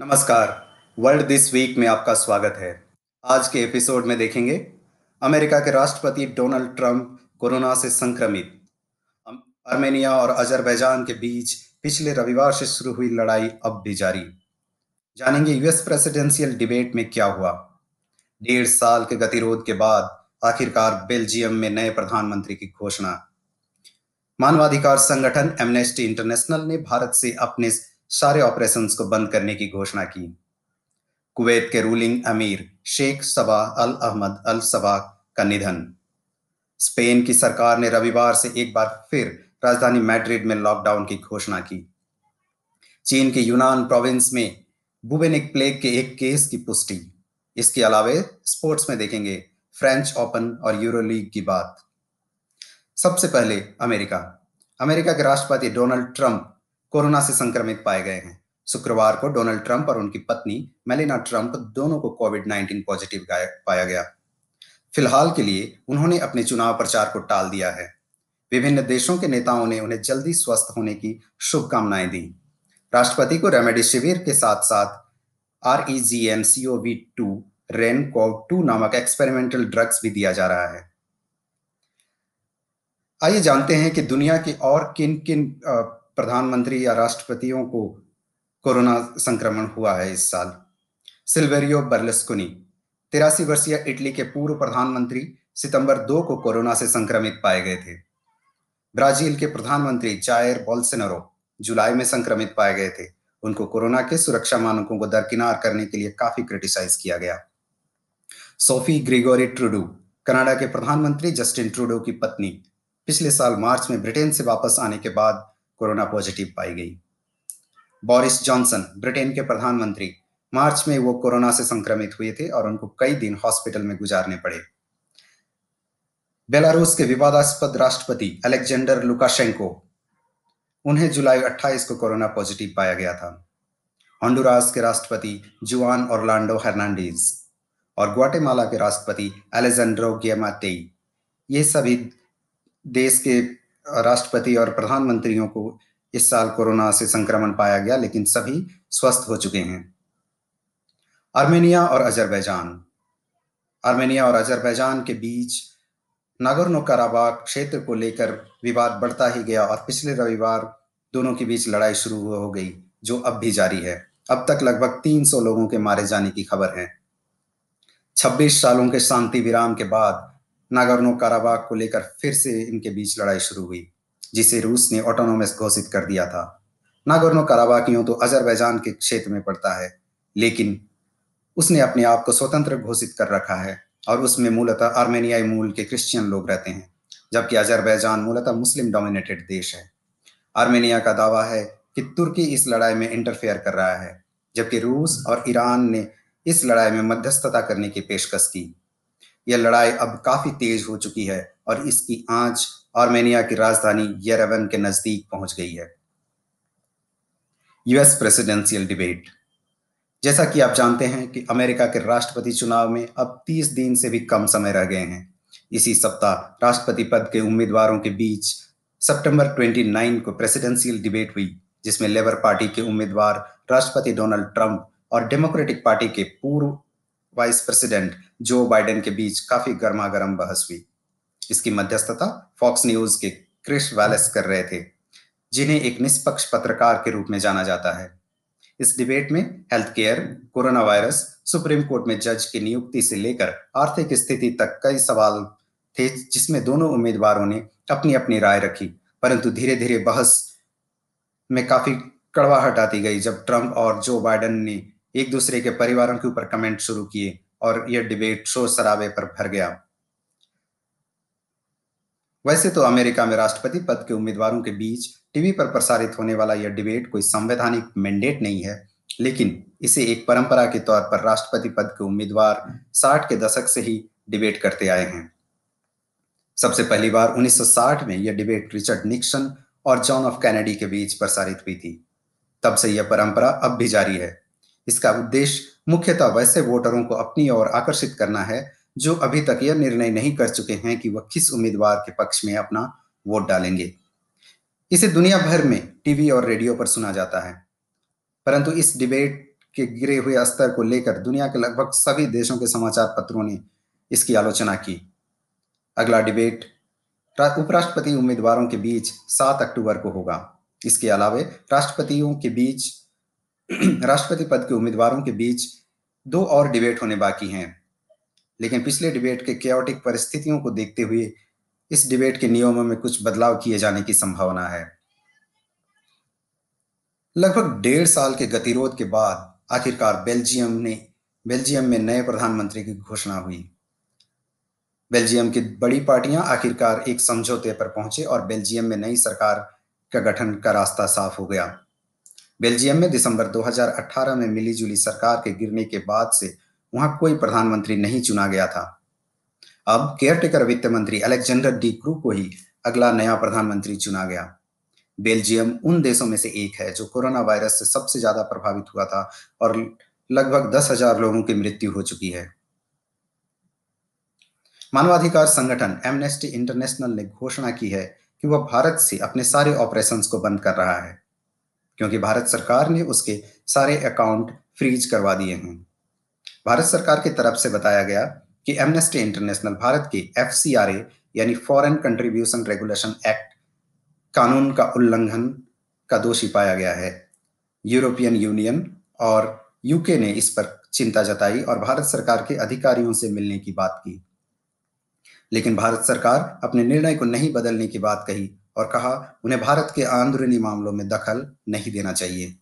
नमस्कार। World this week में आपका स्वागत है। आज के एपिसोड में देखेंगे अमेरिका के राष्ट्रपति डोनाल्ड ट्रंप कोरोना से संक्रमित। आर्मेनिया और अजरबैजान के बीच पिछले रविवार से शुरू हुई लड़ाई अब भी जारी। जानेंगे यूएस प्रेसिडेंशियल डिबेट में क्या हुआ। डेढ़ साल के गतिरोध के बाद आखिरकार बेल्जियम में नए प्रधानमंत्री की घोषणा। मानवाधिकार संगठन एमनेस्टी इंटरनेशनल ने भारत से अपने सारे ऑपरेशंस को बंद करने की घोषणा की। कुवैत के रूलिंग अमीर शेख सबा अल अहमद अल सबा का निधन। स्पेन की सरकार ने रविवार से एक बार फिर राजधानी मैड्रिड में लॉकडाउन की घोषणा की। चीन के यूनान प्रोविंस में बुबेनिक प्लेग के एक केस की पुष्टि। इसके अलावे स्पोर्ट्स में देखेंगे फ्रेंच ओपन और यूरो लीग की बात। सबसे पहले अमेरिका। अमेरिका के राष्ट्रपति डोनाल्ड ट्रंप कोरोना से संक्रमित पाए गए हैं। शुक्रवार को डोनाल्ड ट्रंप और उनकी पत्नी मेलिना ट्रंप दोनों को कोविड 19 पॉजिटिव पाया गया। फ़िलहाल के लिए उन्होंने अपने चुनाव प्रचार को टाल दिया है। विभिन्न देशों के नेताओं ने उन्हें जल्दी स्वस्थ होने की शुभकामनाएँ दी। राष्ट्रपति को रेमडेसिविर के साथ साथ R E G N C O V two, REGN COV two नामक एक्सपेरिमेंटल ड्रग्स भी दिया जा रहा है। आइए जानते हैं कि दुनिया की और किन किन प्रधानमंत्री या राष्ट्रपतियों को कोरोना संक्रमण हुआ है इस साल। सिल्वेरियो बर्लस्कुनी, तिरासी वर्षीय इटली के पूर्व प्रधानमंत्री सितंबर दो को कोरोना से संक्रमित पाए गए थे। ब्राज़ील के प्रधानमंत्री जायर बोल्सेनरो जुलाई में संक्रमित पाए गए थे। उनको कोरोना के सुरक्षा मानकों को दरकिनार करने के लिए काफ़ी क्रिटिसाइज किया गया। सोफी ग्रिगोरी ट्रूडू, कनाडा के प्रधानमंत्री जस्टिन ट्रूडो की पत्नी, पिछले साल मार्च में ब्रिटेन से वापस आने के बाद कोरोना पॉजिटिव पाई गई। बोरिस जॉनसन, ब्रिटेन के प्रधानमंत्री, मार्च में वो कोरोना से संक्रमित हुए थे और उनको कई दिन हॉस्पिटल में गुजारने पड़े। बेलारूस के विवादास्पद राष्ट्रपति अलेक्जेंडर लुकाशेंको, उन्हें जुलाई 28 को कोरोना पॉजिटिव पाया गया था। हॉन्डुरास के राष्ट्रपति जुआन ऑर्लांडो हर्नांडीज और ग्वाटेमाला के राष्ट्रपति एलेजेंड्रो गेमाटे ये सभी देश के राष्ट्रपति और प्रधानमंत्रियों को इस साल कोरोना से संक्रमण पाया गया, लेकिन सभी स्वस्थ हो चुके हैं। आर्मेनिया और अजरबैजान। आर्मेनिया और अजरबैजान के बीच नागोर्नो काराबाग क्षेत्र को लेकर विवाद बढ़ता ही गया और पिछले रविवार दोनों के बीच लड़ाई शुरू हो गई, जो अब भी जारी है। अब तक लगभग 300 लोगों के मारे जाने की खबर है। 26 सालों के शांति विराम के बाद नागरनो काराबाग को लेकर फिर से इनके बीच लड़ाई शुरू हुई, जिसे रूस ने ऑटोनोमस घोषित कर दिया था। नागरनो काराबाग यूँ तो अजरबैजान के क्षेत्र में पड़ता है, लेकिन उसने अपने आप को स्वतंत्र घोषित कर रखा है और उसमें मूलतः आर्मेनियाई मूल के क्रिश्चियन लोग रहते हैं, जबकि अजरबैजान मूलतः मुस्लिम डोमिनेटेड देश है। आर्मेनिया का दावा है कि तुर्की इस लड़ाई में इंटरफेयर कर रहा है, जबकि रूस और ईरान ने इस लड़ाई में मध्यस्थता करने की पेशकश की। यह लड़ाई अब काफ़ी तेज हो चुकी है और इसकी आँच आर्मेनिया की राजधानी येरेवन के नज़दीक पहुँच गई है। यूएस प्रेसिडेंशियल डिबेट जैसा कि आप जानते हैं कि अमेरिका के राष्ट्रपति चुनाव में अब 30 दिन से भी कम समय रह गए हैं। इसी सप्ताह राष्ट्रपति पद के उम्मीदवारों के बीच सितंबर 29 को प्रेसिडेंशियल डिबेट हुई, जिसमें लेबर पार्टी के उम्मीदवार राष्ट्रपति डोनाल्ड ट्रंप और डेमोक्रेटिक पार्टी के पूर्व वाइस प्रेसिडेंट जो बाइडेन के बीच काफ़ी गर्मा गर्म बहस हुई। इसकी मध्यस्थता फॉक्स न्यूज़ के क्रिस वैलेस कर रहे थे, जिन्हें एक निष्पक्ष पत्रकार के रूप में जाना जाता है। इस डिबेट में health care corona virus, Supreme Court में जज की नियुक्ति से लेकर आर्थिक स्थिति तक कई सवाल थे, जिसमें दोनों उम्मीदवारों ने अपनी अपनी राय रखी, परंतु धीरे धीरे बहस में काफ़ी कड़वाहट आती गई, जब ट्रंप और जो बाइडन ने एक दूसरे के परिवारों के ऊपर कमेंट शुरू किए और यह डिबेट शोर शराबे पर भर गया। वैसे तो अमेरिका में राष्ट्रपति पद के उम्मीदवारों के बीच टीवी पर प्रसारित होने वाला यह डिबेट कोई संवैधानिक मैंडेट नहीं है, लेकिन इसे एक परंपरा के तौर पर राष्ट्रपति पद के उम्मीदवार साठ के दशक से ही डिबेट करते आए हैं। सबसे पहली बार 1960 में यह डिबेट रिचर्ड निक्सन और जॉन ऑफ़ कैनेडी के बीच प्रसारित हुई थी। तब से यह परंपरा अब भी जारी है। इसका उद्देश्य मुख्यतः वैसे वोटरों को अपनी ओर आकर्षित करना है, जो अभी तक यह निर्णय नहीं कर चुके हैं कि वह किस उम्मीदवार के पक्ष में अपना वोट डालेंगे। इसे दुनिया भर में टीवी और रेडियो पर सुना जाता है। परंतु इस डिबेट के गिरे हुए स्तर को लेकर दुनिया के लगभग सभी देशों के समाचार पत्रों ने इसकी आलोचना की। अगला डिबेट उपराष्ट्रपति उम्मीदवारों के बीच 7 अक्टूबर को होगा। इसके अलावे राष्ट्रपतियों के बीच राष्ट्रपति पद के उम्मीदवारों के बीच दो और डिबेट होने बाकी हैं। लेकिन पिछले डिबेट के क्योटिक परिस्थितियों को देखते हुए इस डिबेट के नियमों में कुछ बदलाव किए जाने की संभावना है। लगभग डेढ़ साल के गतिरोध के बाद आखिरकार बेल्जियम ने, बेल्जियम में नए प्रधानमंत्री की घोषणा हुई। बेल्जियम की बड़ी पार्टियाँ आखिरकार एक समझौते पर पहुँचे और बेल्जियम में नई सरकार का गठन का रास्ता साफ़ हो गया। बेल्जियम में दिसंबर 2018 में मिलीजुली सरकार के गिरने के बाद से वहाँ कोई प्रधानमंत्री नहीं चुना गया था। अब केयरटेकर वित्त मंत्री अलेक्जेंडर डी क्रू को ही अगला नया प्रधानमंत्री चुना गया। बेल्जियम उन देशों में से एक है जो कोरोना वायरस से सबसे ज़्यादा प्रभावित हुआ था और लगभग दस हज़ार लोगों की मृत्यु हो चुकी है। मानवाधिकार संगठन एमनेस्टी इंटरनेशनल ने घोषणा की है कि वह भारत से अपने सारे ऑपरेशंस को बंद कर रहा है। क्योंकि भारत सरकार ने उसके सारे अकाउंट फ्रीज करवा दिए हैं। भारत सरकार की तरफ़ से बताया गया कि एमनेस्टी इंटरनेशनल भारत के एफ़ यानी फॉरेन कंट्रीब्यूशन रेगुलेशन एक्ट कानून का उल्लंघन का दोषी पाया गया है। यूरोपियन यूनियन और यूके ने इस पर चिंता जताई और भारत सरकार के अधिकारियों से मिलने की बात की। लेकिन भारत सरकार अपने निर्णय को नहीं बदलने की बात कही। और कहा, उन्हें भारत के अंदरूनी मामलों में दखल नहीं देना चाहिए।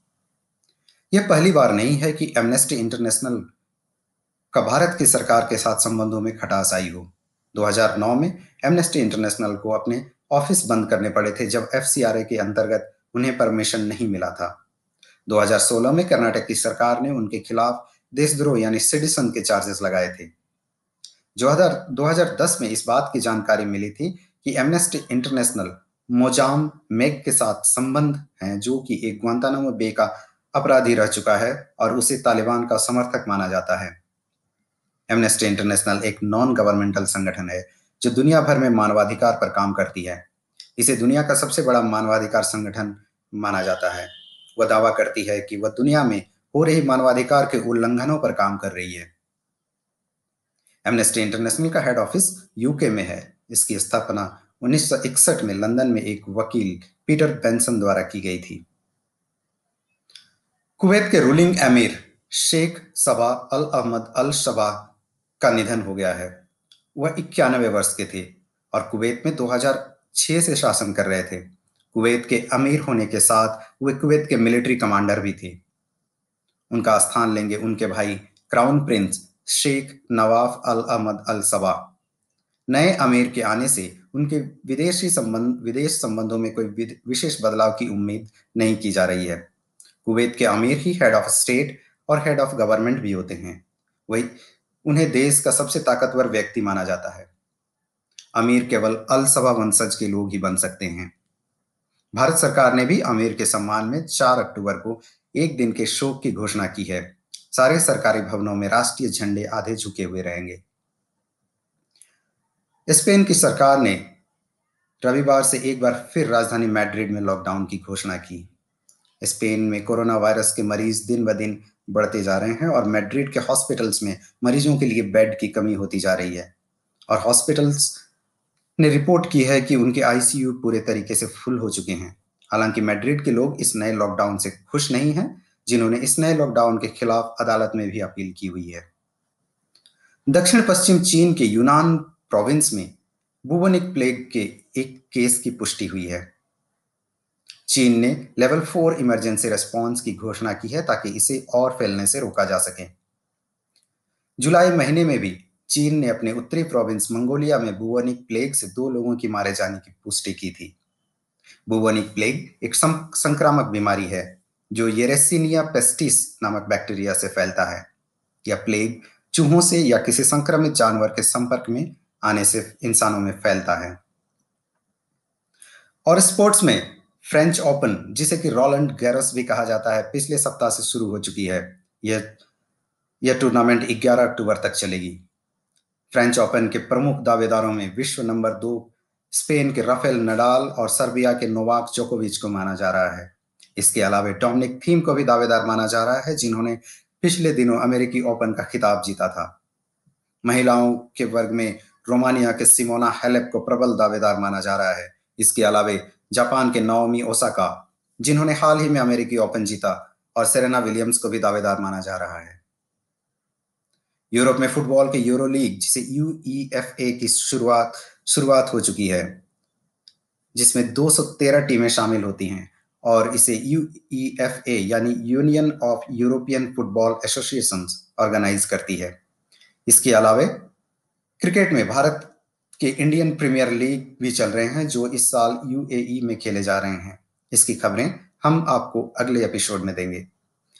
यह पहली बार नहीं है कि एमनेस्टी इंटरनेशनल का भारत की सरकार के साथ संबंधों में खटास आई हो। 2009 में एमनेस्टी इंटरनेशनल को अपने ऑफ़िस बंद करने पड़े थे जब एफसीआरए के अंतर्गत उन्हें परमिशन नहीं मिला था। 2016 में कर्नाटक की सरकार ने उनके खिलाफ देशद्रोह यानी सिटिसन के चार्जेस लगाए थे। जो 2010 में इस बात की जानकारी मिली थी कि एमनेस्टी इंटरनेशनल मोजाम मेग के साथ संबंध हैं, जो कि एक ग्वांतानामो बे का अपराधी रह चुका है और उसे तालिबान का समर्थक माना जाता है। एमनेस्टी इंटरनेशनल एक नॉन गवर्नमेंटल संगठन है, जो दुनिया भर में मानवाधिकार पर काम करती है। इसे दुनिया का सबसे बड़ा मानवाधिकार संगठन माना जाता है। वह दावा करती है कि वह दुनिया में हो रही मानवाधिकार के उल्लंघनों पर काम कर रही है। एमनेस्टी इंटरनेशनल का हेड ऑफ़िस यूके में है। इसकी स्थापना 1961 में लंदन में एक वकील पीटर बेंसन द्वारा की गई थी। कुवैत के रूलिंग अमीर शेख सबा अल अहमद अल शबा का निधन हो गया है। वह इक्यानवे वर्ष के थे और कुवैत में 2006 से शासन कर रहे थे। कुवैत के अमीर होने के साथ वे कुवैत के मिलिट्री कमांडर भी थे। उनका स्थान लेंगे उनके भाई crown prince Sheikh Nawaf Al Ahmad Al Sabah. नए अमीर के आने से उनके विदेशी संबंध, विदेश संबंधों में कोई विशेष बदलाव की उम्मीद नहीं की जा रही है। कुवैत के अमीर ही हेड ऑफ़ स्टेट और हेड ऑफ़ गवर्नमेंट भी होते हैं। वही, उन्हें देश का सबसे ताकतवर व्यक्ति माना जाता है। अमीर केवल अल सबा वंशज के लोग ही बन सकते हैं। भारत सरकार ने भी अमीर के सम्मान में 4 अक्टूबर को एक दिन के शोक की घोषणा की है। सारे सरकारी भवनों में राष्ट्रीय झंडे आधे झुके हुए रहेंगे। स्पेन की सरकार ने रविवार से एक बार फिर राजधानी मैड्रिड में लॉकडाउन की घोषणा की। स्पेन में कोरोना वायरस के मरीज़ दिन ब दिन बढ़ते जा रहे हैं और मैड्रिड के हॉस्पिटल्स में मरीजों के लिए बेड की कमी होती जा रही है। और हॉस्पिटल्स ने रिपोर्ट की है कि उनके आईसीयू पूरे तरीके से फुल हो चुके हैं। हालाँकि मैड्रिड के लोग इस नए लॉकडाउन से खुश नहीं हैं, जिन्होंने इस नए लॉकडाउन के खिलाफ अदालत में भी अपील की हुई है। दक्षिण पश्चिम चीन के यूनान प्रोविंस में बुबनिक प्लेग के एक केस की पुष्टि हुई है। चीन ने लेवल फोर इमरजेंसी रेस्पॉन्स की घोषणा की है ताकि इसे और फैलने से रोका जा सके। जुलाई महीने में भी चीन ने अपने उत्तरी प्रोविंस मंगोलिया में बुवनिक प्लेग से दो लोगों की मारे जाने की पुष्टि की थी। बुवनिक प्लेग एक संक्रामक बीमारी है, जो येरेसिनिया पेस्टिस नामक बैक्टीरिया से फैलता है। यह प्लेग चूहों से या किसी संक्रमित जानवर के संपर्क में आने से इंसानों में फैलता है। और स्पोर्ट्स में फ्रेंच ओपन, जिसे कि रोलैंड गैरस भी कहा जाता है, पिछले सप्ताह से शुरू हो चुकी है। यह यह टूर्नामेंट 11 अक्टूबर तक चलेगी। फ्रेंच ओपन के प्रमुख दावेदारों में विश्व नंबर दो, स्पेन के राफेल नडाल और सर्बिया के नोवाक जोकोविच को माना जा रहा है। इसके अलावा डोमिनिक थीम को भी दावेदार माना जा रहा है, जिन्होंने पिछले दिनों अमेरिकी ओपन का खिताब जीता था। महिलाओं के वर्ग में रोमानिया के सिमोना हेलेप को प्रबल दावेदार माना जा रहा है। इसके अलावे जापान के नवमी ओसाका, जिन्होंने हाल ही में अमेरिकी ओपन जीता, और सेरेना विलियम्स को भी दावेदार माना जा रहा है। यूरोप में फुटबॉल के यूरो लीग, जिसे यूईएफए की शुरुआत शुरुआत हो चुकी है, जिसमें 213 टीमें शामिल होती हैं, और इसे यूईएफए यानी union of European football association organise करती है। इसके अलावे क्रिकेट में भारत के इंडियन प्रीमियर लीग भी चल रहे हैं, जो इस साल यूएई में खेले जा रहे हैं। इसकी खबरें हम आपको अगले एपिसोड में देंगे।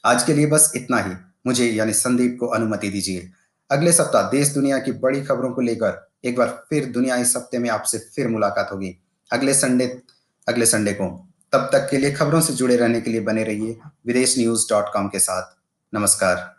आज के लिए बस इतना ही। मुझे यानी संदीप को अनुमति दीजिए। अगले सप्ताह देश दुनिया की बड़ी खबरों को लेकर एक बार फिर दुनिया इस हफ़्ते में आपसे फिर मुलाकात होगी। अगले संडे अगले संडे को। तब तक के लिए खबरों से जुड़े रहने के लिए बने रहिए विदेश न्यूज़ डॉट कॉम के साथ। नमस्कार।